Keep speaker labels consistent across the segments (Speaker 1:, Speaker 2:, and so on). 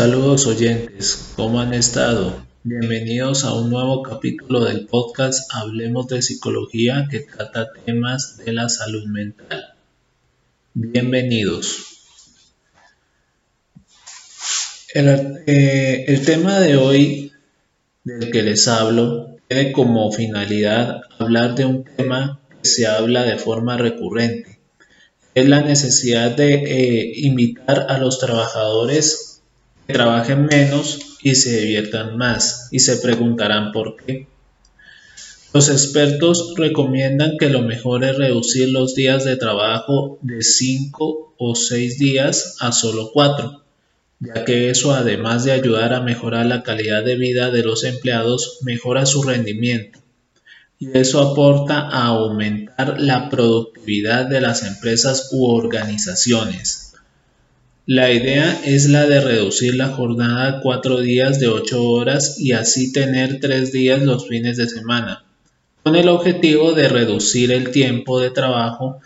Speaker 1: Saludos oyentes, ¿cómo han estado? Bienvenidos a un nuevo capítulo del podcast Hablemos de Psicología que trata temas de la salud mental. Bienvenidos. El, eh, el tema de hoy del que les hablo tiene como finalidad hablar de un tema que se habla de forma recurrente es la necesidad de eh, invitar a los trabajadores trabajen menos y se diviertan más y se preguntarán por qué. Los expertos recomiendan que lo mejor es reducir los días de trabajo de 5 o 6 días a solo 4, ya que eso además de ayudar a mejorar la calidad de vida de los empleados, mejora su rendimiento y eso aporta a aumentar la productividad de las empresas u organizaciones. La idea es la de reducir la jornada a cuatro días de ocho horas y así tener tres días los fines de semana, con el objetivo de reducir el tiempo de trabajo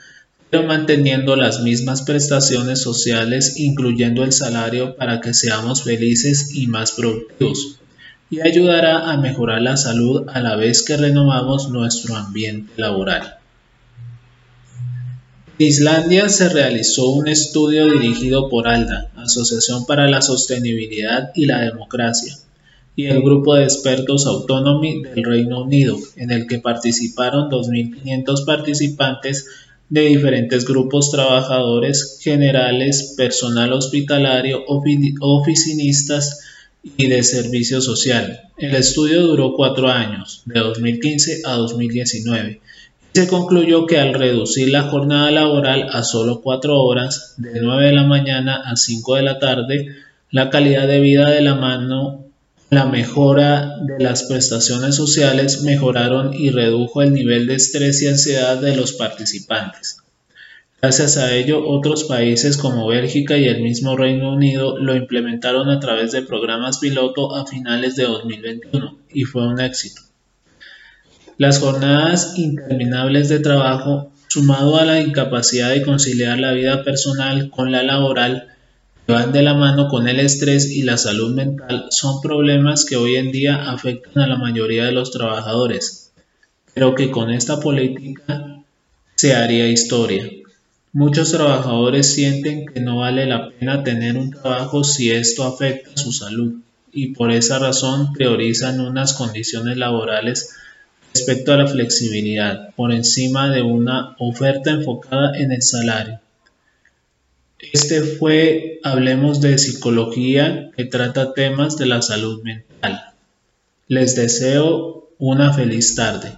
Speaker 1: pero manteniendo las mismas prestaciones sociales incluyendo el salario para que seamos felices y más productivos y ayudará a mejorar la salud a la vez que renovamos nuestro ambiente laboral. En Islandia se realizó un estudio dirigido por ALDA, Asociación para la Sostenibilidad y la Democracia, y el grupo de expertos Autonomy del Reino Unido, en el que participaron 2.500 participantes de diferentes grupos trabajadores, generales, personal hospitalario, oficinistas, y de servicio social. El estudio duró cuatro años, de 2015 a 2019, y se concluyó que al reducir la jornada laboral a solo cuatro horas, de 9 de la mañana a 5 de la tarde, la calidad de vida de la mano, la mejora de las prestaciones sociales mejoraron y redujo el nivel de estrés y ansiedad de los participantes. Gracias a ello, otros países como Bélgica y el mismo Reino Unido lo implementaron a través de programas piloto a finales de 2021 y fue un éxito. Las jornadas interminables de trabajo, sumado a la incapacidad de conciliar la vida personal con la laboral, que van de la mano con el estrés y la salud mental, son problemas que hoy en día afectan a la mayoría de los trabajadores, pero que con esta política se haría historia. Muchos trabajadores sienten que no vale la pena tener un trabajo si esto afecta su salud y por esa razón priorizan unas condiciones laborales respecto a la flexibilidad por encima de una oferta enfocada en el salario. Este fue Hablemos de Psicología que trata temas de la salud mental. Les deseo una feliz tarde.